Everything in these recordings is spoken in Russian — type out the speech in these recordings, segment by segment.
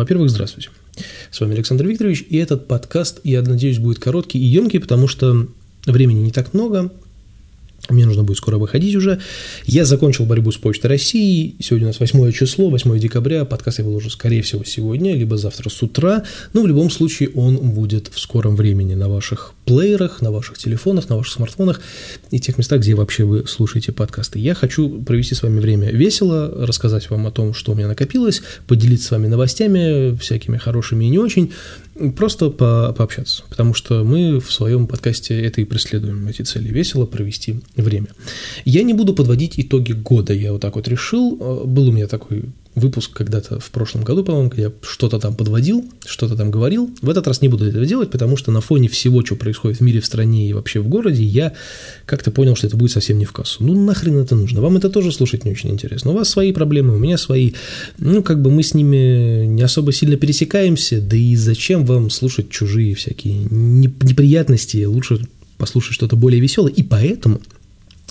Во-первых, здравствуйте. С вами Александр Викторович, и этот подкаст, я надеюсь, будет короткий и емкий, потому что времени не так много, мне нужно будет скоро выходить уже. Я закончил борьбу с Почтой России. Сегодня у нас 8 число, 8 декабря. Подкаст я выложу, скорее всего, сегодня, либо завтра с утра. Но в любом случае он будет в скором времени на ваших плеерах, на ваших телефонах, на ваших смартфонах и тех местах, где вообще вы слушаете подкасты. Я хочу провести с вами время весело, рассказать вам о том, что у меня накопилось, поделиться с вами новостями, всякими хорошими и не очень, просто по пообщаться, потому что мы в своем подкасте это и преследуем, эти цели, весело провести время. Я не буду подводить итоги года, я вот так вот решил, э, был у меня такой выпуск когда-то в прошлом году, по-моему, я что-то там подводил, что-то там говорил. В этот раз не буду этого делать, потому что на фоне всего, что происходит в мире, в стране и вообще в городе, я как-то понял, что это будет совсем не в кассу. Ну, нахрен это нужно? Вам это тоже слушать не очень интересно. У вас свои проблемы, у меня свои. Ну, как бы мы с ними не особо сильно пересекаемся, да и зачем вам слушать чужие всякие неприятности? Лучше послушать что-то более веселое. И поэтому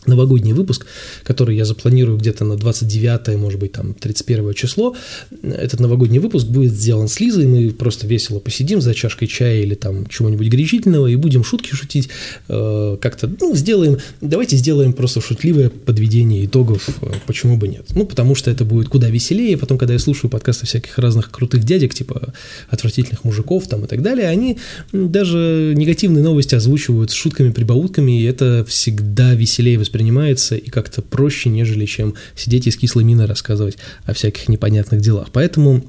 новогодний выпуск, который я запланирую где-то на 29, может быть, там 31 число. Этот новогодний выпуск будет сделан с Лизой, мы просто весело посидим за чашкой чая или там чего-нибудь горячительного и будем шутки шутить, э, как-то, ну, сделаем, давайте сделаем просто шутливое подведение итогов, э, почему бы нет. Ну, потому что это будет куда веселее, потом, когда я слушаю подкасты всяких разных крутых дядек, типа отвратительных мужиков там и так далее, они даже негативные новости озвучивают с шутками, прибаутками, и это всегда веселее воспринимается воспринимается и как-то проще, нежели чем сидеть и с кислой миной рассказывать о всяких непонятных делах. Поэтому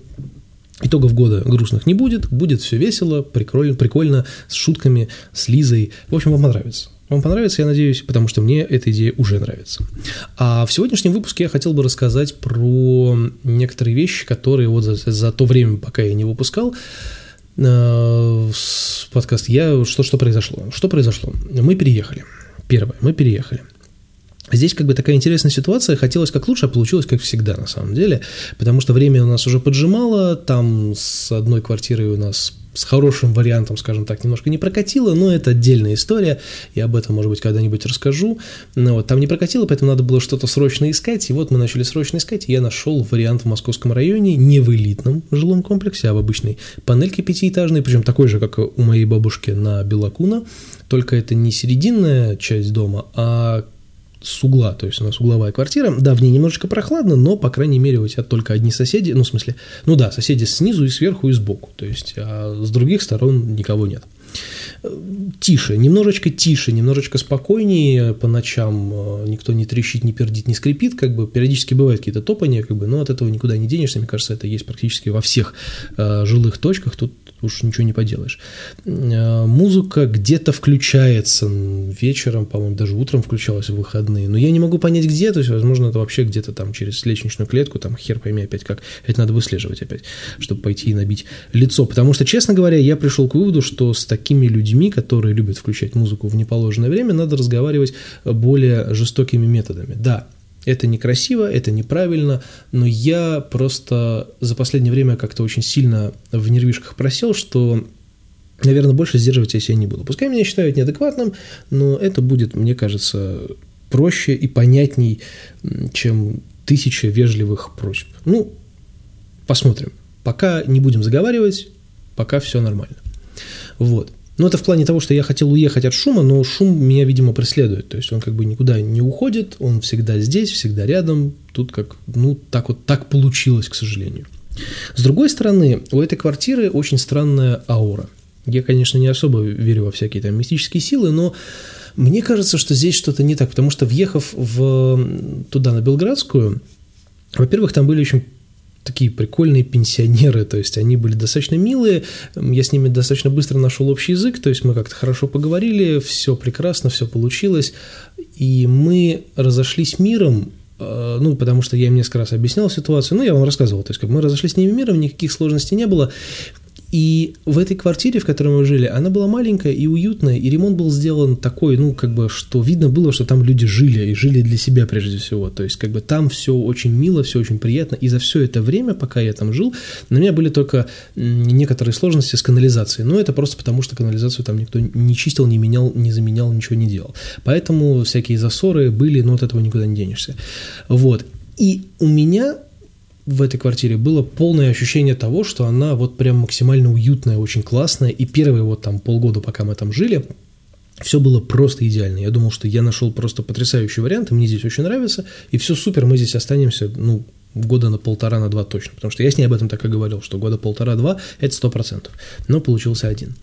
Итогов года грустных не будет, будет все весело, прикольно, прикольно, с шутками, с Лизой. В общем, вам понравится. Вам понравится, я надеюсь, потому что мне эта идея уже нравится. А в сегодняшнем выпуске я хотел бы рассказать про некоторые вещи, которые вот за, за то время, пока я не выпускал, э, подкаст, я, что, что произошло? Что произошло? Мы переехали. Первое, мы переехали. Здесь как бы такая интересная ситуация, хотелось как лучше, а получилось как всегда на самом деле, потому что время у нас уже поджимало, там с одной квартирой у нас с хорошим вариантом, скажем так, немножко не прокатило, но это отдельная история, и об этом, может быть, когда-нибудь расскажу. Но вот там не прокатило, поэтому надо было что-то срочно искать, и вот мы начали срочно искать, и я нашел вариант в московском районе, не в элитном жилом комплексе, а в обычной панельке пятиэтажной, причем такой же, как у моей бабушки на Белакуна, только это не серединная часть дома, а с угла, то есть у нас угловая квартира, да, в ней немножечко прохладно, но, по крайней мере, у тебя только одни соседи, ну, в смысле, ну да, соседи снизу и сверху и сбоку, то есть а с других сторон никого нет. Тише, немножечко тише, немножечко спокойнее по ночам, э, никто не трещит, не пердит, не скрипит, как бы периодически бывают какие-то топания, как бы, но от этого никуда не денешься, мне кажется, это есть практически во всех э, жилых точках, тут уж ничего не поделаешь. Э, музыка где-то включается вечером, по-моему, даже утром включалась в выходные, но я не могу понять где, то есть, возможно, это вообще где-то там через лестничную клетку, там хер пойми опять как, это надо выслеживать опять, чтобы пойти и набить лицо, потому что, честно говоря, я пришел к выводу, что с такими людьми, которые любят включать музыку в неположенное время, надо разговаривать более жестокими методами. Да, это некрасиво, это неправильно, но я просто за последнее время как-то очень сильно в нервишках просел, что наверное, больше сдерживать я себя не буду. Пускай меня считают неадекватным, но это будет, мне кажется, проще и понятней, чем тысяча вежливых просьб. Ну, посмотрим. Пока не будем заговаривать, пока все нормально. Вот. Но это в плане того, что я хотел уехать от шума, но шум меня, видимо, преследует. То есть он как бы никуда не уходит, он всегда здесь, всегда рядом. Тут как, ну, так вот так получилось, к сожалению. С другой стороны, у этой квартиры очень странная аура. Я, конечно, не особо верю во всякие там мистические силы, но мне кажется, что здесь что-то не так, потому что въехав в, туда, на Белградскую, во-первых, там были очень такие прикольные пенсионеры, то есть они были достаточно милые, я с ними достаточно быстро нашел общий язык, то есть мы как-то хорошо поговорили, все прекрасно, все получилось, и мы разошлись миром, э, ну, потому что я им несколько раз объяснял ситуацию, ну, я вам рассказывал, то есть как мы разошлись с ними миром, никаких сложностей не было, и в этой квартире, в которой мы жили, она была маленькая и уютная, и ремонт был сделан такой, ну, как бы, что видно было, что там люди жили, и жили для себя прежде всего. То есть, как бы, там все очень мило, все очень приятно, и за все это время, пока я там жил, на меня были только некоторые сложности с канализацией. Но это просто потому, что канализацию там никто не чистил, не менял, не заменял, ничего не делал. Поэтому всякие засоры были, но от этого никуда не денешься. Вот. И у меня в этой квартире было полное ощущение того, что она вот прям максимально уютная, очень классная. И первые вот там полгода, пока мы там жили, все было просто идеально. Я думал, что я нашел просто потрясающий вариант, и мне здесь очень нравится, и все супер, мы здесь останемся, ну, года на полтора, на два точно, потому что я с ней об этом так и говорил, что года полтора-два – это сто процентов, но получился один.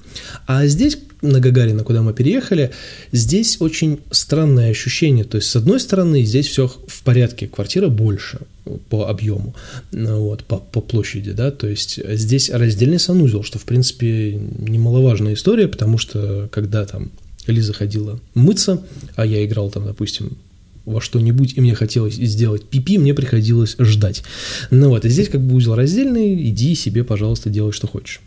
А здесь, на Гагарина, куда мы переехали, здесь очень странное ощущение, то есть, с одной стороны, здесь все в порядке, квартира больше по объему, вот, по, по площади, да, то есть здесь раздельный санузел, что, в принципе, немаловажная история, потому что, когда там Лиза ходила мыться, а я играл там, допустим, во что-нибудь, и мне хотелось сделать пипи, мне приходилось ждать. Ну вот, и здесь как бы узел раздельный, иди себе, пожалуйста, делай, что хочешь.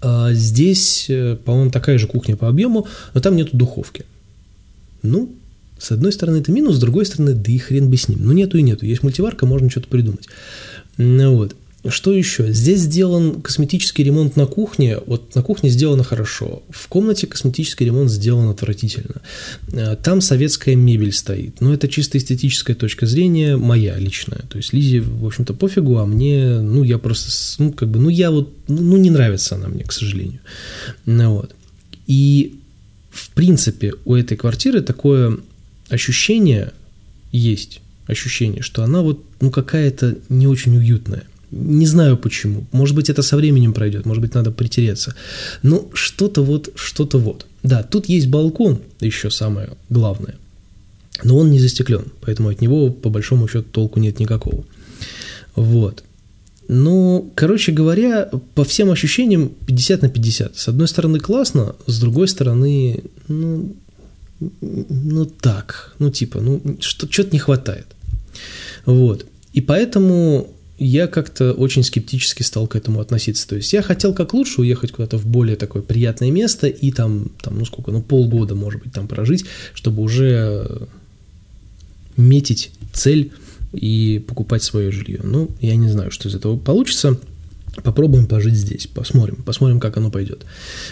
А здесь, э, по-моему, такая же кухня по объему, но там нету духовки. Ну, с одной стороны, это минус, с другой стороны, да и хрен бы с ним. Ну, нету и нету. Есть мультиварка, можно что-то придумать. Ну вот. Что еще? Здесь сделан косметический ремонт на кухне. Вот на кухне сделано хорошо. В комнате косметический ремонт сделан отвратительно. Э, там советская мебель стоит. Но это чисто эстетическая точка зрения, моя личная. То есть Лизе, в общем-то, пофигу, а мне, ну, я просто, ну, как бы, ну, я вот, ну, не нравится она мне, к сожалению. Ну, вот. И, в принципе, у этой квартиры такое ощущение есть, ощущение, что она вот, ну, какая-то не очень уютная. Не знаю почему. Может быть, это со временем пройдет, может быть, надо притереться. Но что-то вот, что-то вот. Да, тут есть балкон, еще самое главное. Но он не застеклен, поэтому от него, по большому счету, толку нет никакого. Вот. Ну, короче говоря, по всем ощущениям 50 на 50. С одной стороны классно, с другой стороны, ну, ну так, ну типа, ну что-то не хватает. Вот. И поэтому я как-то очень скептически стал к этому относиться. То есть я хотел как лучше уехать куда-то в более такое приятное место и там, там, ну сколько, ну полгода, может быть, там прожить, чтобы уже метить цель и покупать свое жилье. Ну, я не знаю, что из этого получится. Попробуем пожить здесь, посмотрим, посмотрим, как оно пойдет.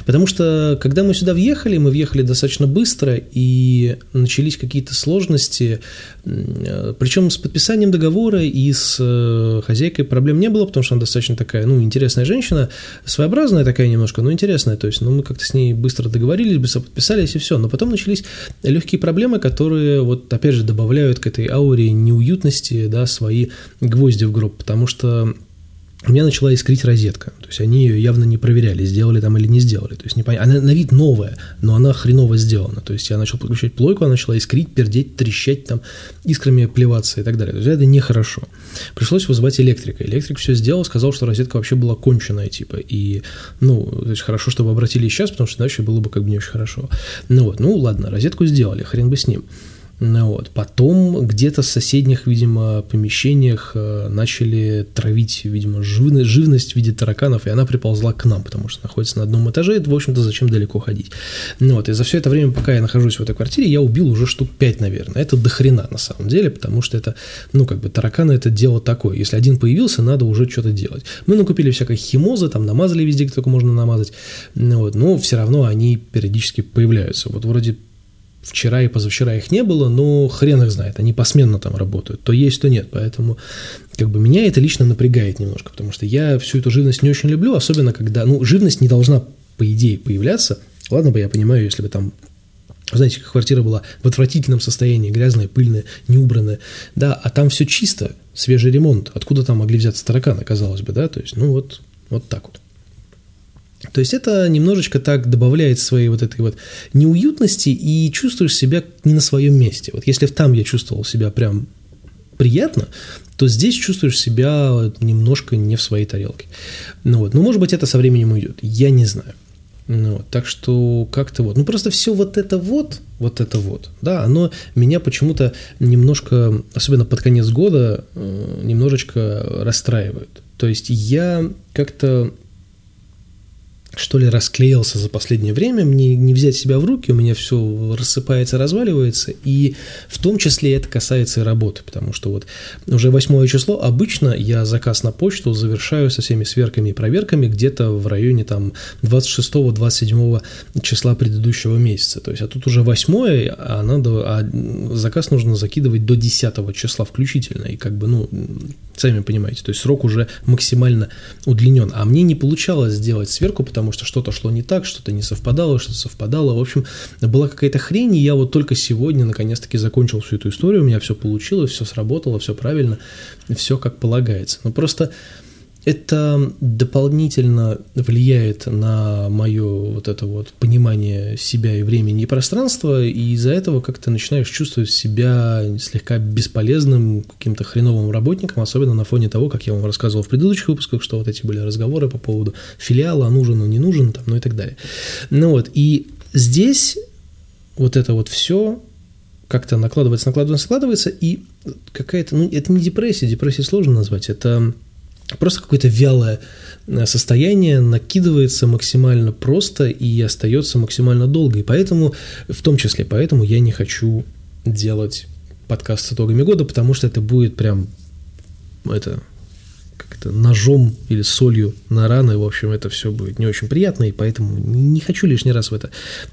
Потому что, когда мы сюда въехали, мы въехали достаточно быстро, и начались какие-то сложности, причем с подписанием договора и с э, хозяйкой проблем не было, потому что она достаточно такая, ну, интересная женщина, своеобразная такая немножко, но интересная, то есть, ну, мы как-то с ней быстро договорились, быстро подписались, и все, но потом начались легкие проблемы, которые, вот, опять же, добавляют к этой ауре неуютности, да, свои гвозди в гроб, потому что у меня начала искрить розетка. То есть они ее явно не проверяли, сделали там или не сделали. То есть не понятно. Она на вид новая, но она хреново сделана. То есть я начал подключать плойку, она начала искрить, пердеть, трещать, там, искрами плеваться и так далее. То есть это нехорошо. Пришлось вызывать электрика. Электрик все сделал, сказал, что розетка вообще была конченая, типа. И, ну, то есть хорошо, чтобы обратились сейчас, потому что иначе было бы как бы не очень хорошо. Ну вот, ну ладно, розетку сделали, хрен бы с ним. Ну вот. Потом где-то в соседних, видимо, помещениях э, начали травить, видимо, живность, живность в виде тараканов, и она приползла к нам, потому что находится на одном этаже, и, в общем-то, зачем далеко ходить. Ну вот. И за все это время, пока я нахожусь в этой квартире, я убил уже штук 5, наверное. Это дохрена на самом деле, потому что это, ну, как бы тараканы это дело такое. Если один появился, надо уже что-то делать. Мы накупили всякой химозы, там намазали везде, где только можно намазать. Ну, вот. Но все равно они периодически появляются. Вот вроде вчера и позавчера их не было, но хрен их знает, они посменно там работают, то есть, то нет, поэтому как бы меня это лично напрягает немножко, потому что я всю эту живность не очень люблю, особенно когда, ну, живность не должна, по идее, появляться, ладно бы я понимаю, если бы там знаете, квартира была в отвратительном состоянии, грязная, пыльная, неубранная, да, а там все чисто, свежий ремонт, откуда там могли взяться тараканы, казалось бы, да, то есть, ну вот, вот так вот. То есть это немножечко так добавляет своей вот этой вот неуютности и чувствуешь себя не на своем месте. Вот если там я чувствовал себя прям приятно, то здесь чувствуешь себя немножко не в своей тарелке. Ну вот, ну может быть это со временем уйдет, я не знаю. Ну, вот, так что как-то вот, ну просто все вот это вот, вот это вот, да, оно меня почему-то немножко, особенно под конец года, э, немножечко расстраивает. То есть я как-то что ли, расклеился за последнее время, мне не взять себя в руки, у меня все рассыпается, разваливается, и в том числе это касается и работы, потому что вот уже восьмое число, обычно я заказ на почту завершаю со всеми сверками и проверками где-то в районе там 26-27 числа предыдущего месяца, то есть, а тут уже восьмое, а надо, а заказ нужно закидывать до 10 числа включительно, и как бы, ну, сами понимаете, то есть срок уже максимально удлинен, а мне не получалось сделать сверку, потому потому что что-то шло не так, что-то не совпадало, что-то совпадало. В общем, была какая-то хрень, и я вот только сегодня наконец-таки закончил всю эту историю, у меня все получилось, все сработало, все правильно, все как полагается. Но просто это дополнительно влияет на мое вот это вот понимание себя и времени и пространства, и из-за этого как-то начинаешь чувствовать себя слегка бесполезным, каким-то хреновым работником, особенно на фоне того, как я вам рассказывал в предыдущих выпусках, что вот эти были разговоры по поводу филиала, нужен он, не нужен, там, ну и так далее. Ну вот, и здесь вот это вот все как-то накладывается, накладывается, накладывается, и какая-то, ну, это не депрессия, депрессия сложно назвать, это просто какое-то вялое э, состояние накидывается максимально просто и остается максимально долго. И поэтому, в том числе поэтому я не хочу делать подкаст с итогами года, потому что это будет прям это как-то ножом или солью на раны, в общем, это все будет не очень приятно, и поэтому не хочу лишний раз в это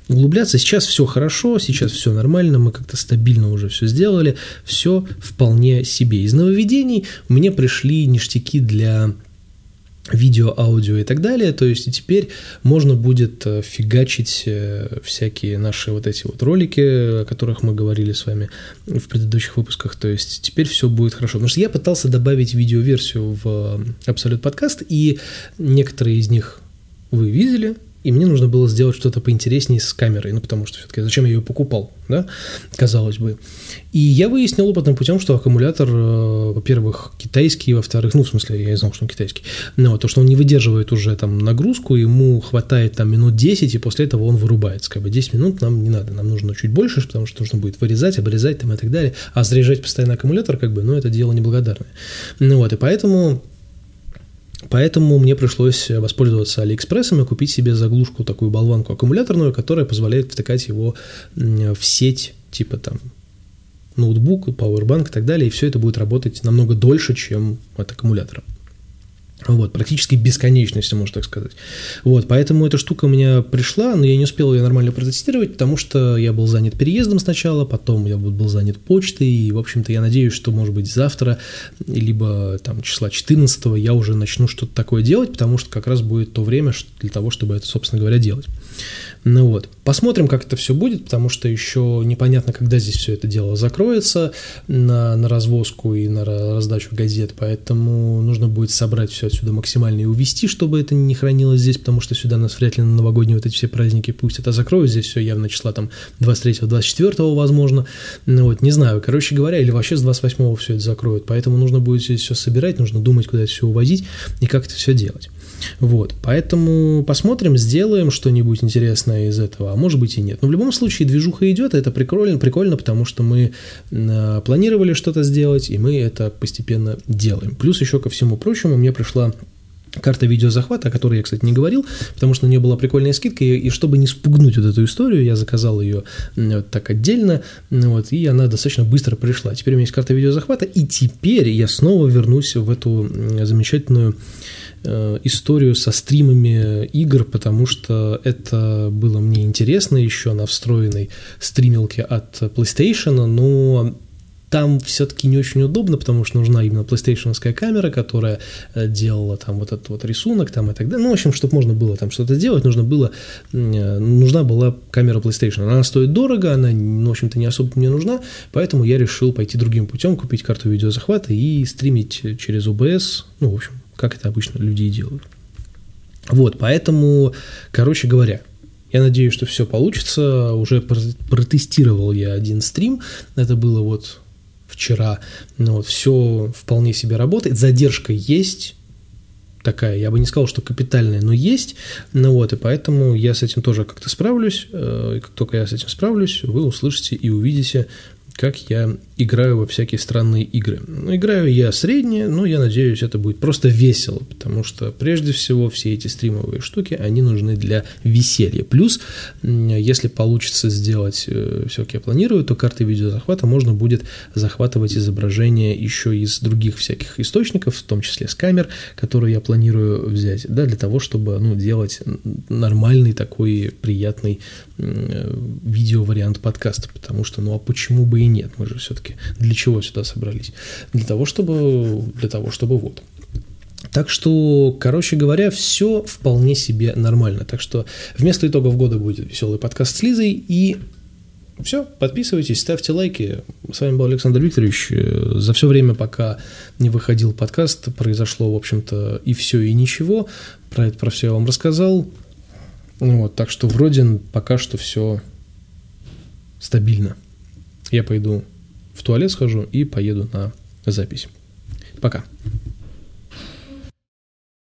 углубляться. Сейчас все хорошо, сейчас все нормально, мы как-то стабильно уже все сделали, все вполне себе. Из нововведений мне пришли ништяки для видео, аудио и так далее. То есть теперь можно будет э, фигачить э, всякие наши вот эти вот ролики, о которых мы говорили с вами в предыдущих выпусках. То есть теперь все будет хорошо. Потому что я пытался добавить видеоверсию в Абсолют подкаст, и некоторые из них вы видели, и мне нужно было сделать что-то поинтереснее с камерой, ну, потому что все-таки зачем я ее покупал, да, казалось бы. И я выяснил опытным путем, что аккумулятор, э, во-первых, китайский, во-вторых, ну, в смысле, я знал, что он китайский, но то, что он не выдерживает уже там нагрузку, ему хватает там минут 10, и после этого он вырубается, как бы 10 минут нам не надо, нам нужно чуть больше, потому что нужно будет вырезать, обрезать там и так далее, а заряжать постоянно аккумулятор, как бы, ну, это дело неблагодарное. Ну, вот, и поэтому Поэтому мне пришлось воспользоваться Алиэкспрессом и купить себе заглушку, такую болванку аккумуляторную, которая позволяет втыкать его в сеть, типа там ноутбук, пауэрбанк и так далее, и все это будет работать намного дольше, чем от аккумулятора. Вот, практически бесконечности, можно так сказать. Вот, поэтому эта штука у меня пришла, но я не успел ее нормально протестировать, потому что я был занят переездом сначала, потом я был занят почтой, и, в общем-то, я надеюсь, что, может быть, завтра, либо там числа 14 я уже начну что-то такое делать, потому что как раз будет то время для того, чтобы это, собственно говоря, делать. Ну вот, посмотрим, как это все будет, потому что еще непонятно, когда здесь все это дело закроется на, на развозку и на раздачу газет, поэтому нужно будет собрать все отсюда максимально и увезти, чтобы это не хранилось здесь, потому что сюда нас вряд ли на новогодние вот эти все праздники пустят, а закроют здесь все явно числа там 23-24 возможно, ну вот, не знаю, короче говоря, или вообще с 28 все это закроют, поэтому нужно будет здесь все собирать, нужно думать, куда это все увозить и как это все делать. Вот, поэтому посмотрим, сделаем что-нибудь интересное из этого, а может быть и нет. Но в любом случае движуха идет, это прикольно, прикольно, потому что мы э, планировали что-то сделать, и мы это постепенно делаем. Плюс еще ко всему прочему мне пришла карта видеозахвата, о которой я, кстати, не говорил, потому что у нее была прикольная скидка, и, и чтобы не спугнуть вот эту историю, я заказал ее вот так отдельно, вот, и она достаточно быстро пришла. Теперь у меня есть карта видеозахвата, и теперь я снова вернусь в эту замечательную историю со стримами игр, потому что это было мне интересно еще на встроенной стримилке от PlayStation, но там все-таки не очень удобно, потому что нужна именно PlayStation камера, которая э, делала там вот этот вот рисунок там и так далее. Ну, в общем, чтобы можно было там что-то сделать, нужно было, э, нужна была камера PlayStation. Она стоит дорого, она, ну, в общем-то, не особо мне нужна, поэтому я решил пойти другим путем, купить карту видеозахвата и стримить через OBS, ну, в общем, как это обычно люди и делают. Вот, поэтому, короче говоря, я надеюсь, что все получится. Уже протестировал я один стрим. Это было вот вчера. Ну, вот, все вполне себе работает. Задержка есть такая, я бы не сказал, что капитальная, но есть. Ну вот, и поэтому я с этим тоже как-то справлюсь. Э, и как только я с этим справлюсь, вы услышите и увидите как я играю во всякие странные игры. Ну, играю я среднее, но я надеюсь, это будет просто весело, потому что прежде всего все эти стримовые штуки, они нужны для веселья. Плюс, если получится сделать э, все, как я планирую, то карты видеозахвата можно будет захватывать изображение еще из других всяких источников, в том числе с камер, которые я планирую взять, да, для того, чтобы ну, делать нормальный такой приятный э, видео-вариант подкаста, потому что, ну а почему бы и нет, мы же все-таки для чего сюда собрались? Для того, чтобы, для того, чтобы вот. Так что, короче говоря, все вполне себе нормально. Так что вместо итогов года будет веселый подкаст с Лизой. И все, подписывайтесь, ставьте лайки. С вами был Александр Викторович. За все время, пока не выходил подкаст, произошло, в общем-то, и все, и ничего. Про это, про все я вам рассказал. Вот, так что вроде пока что все стабильно. Я пойду в туалет схожу и поеду на запись. Пока.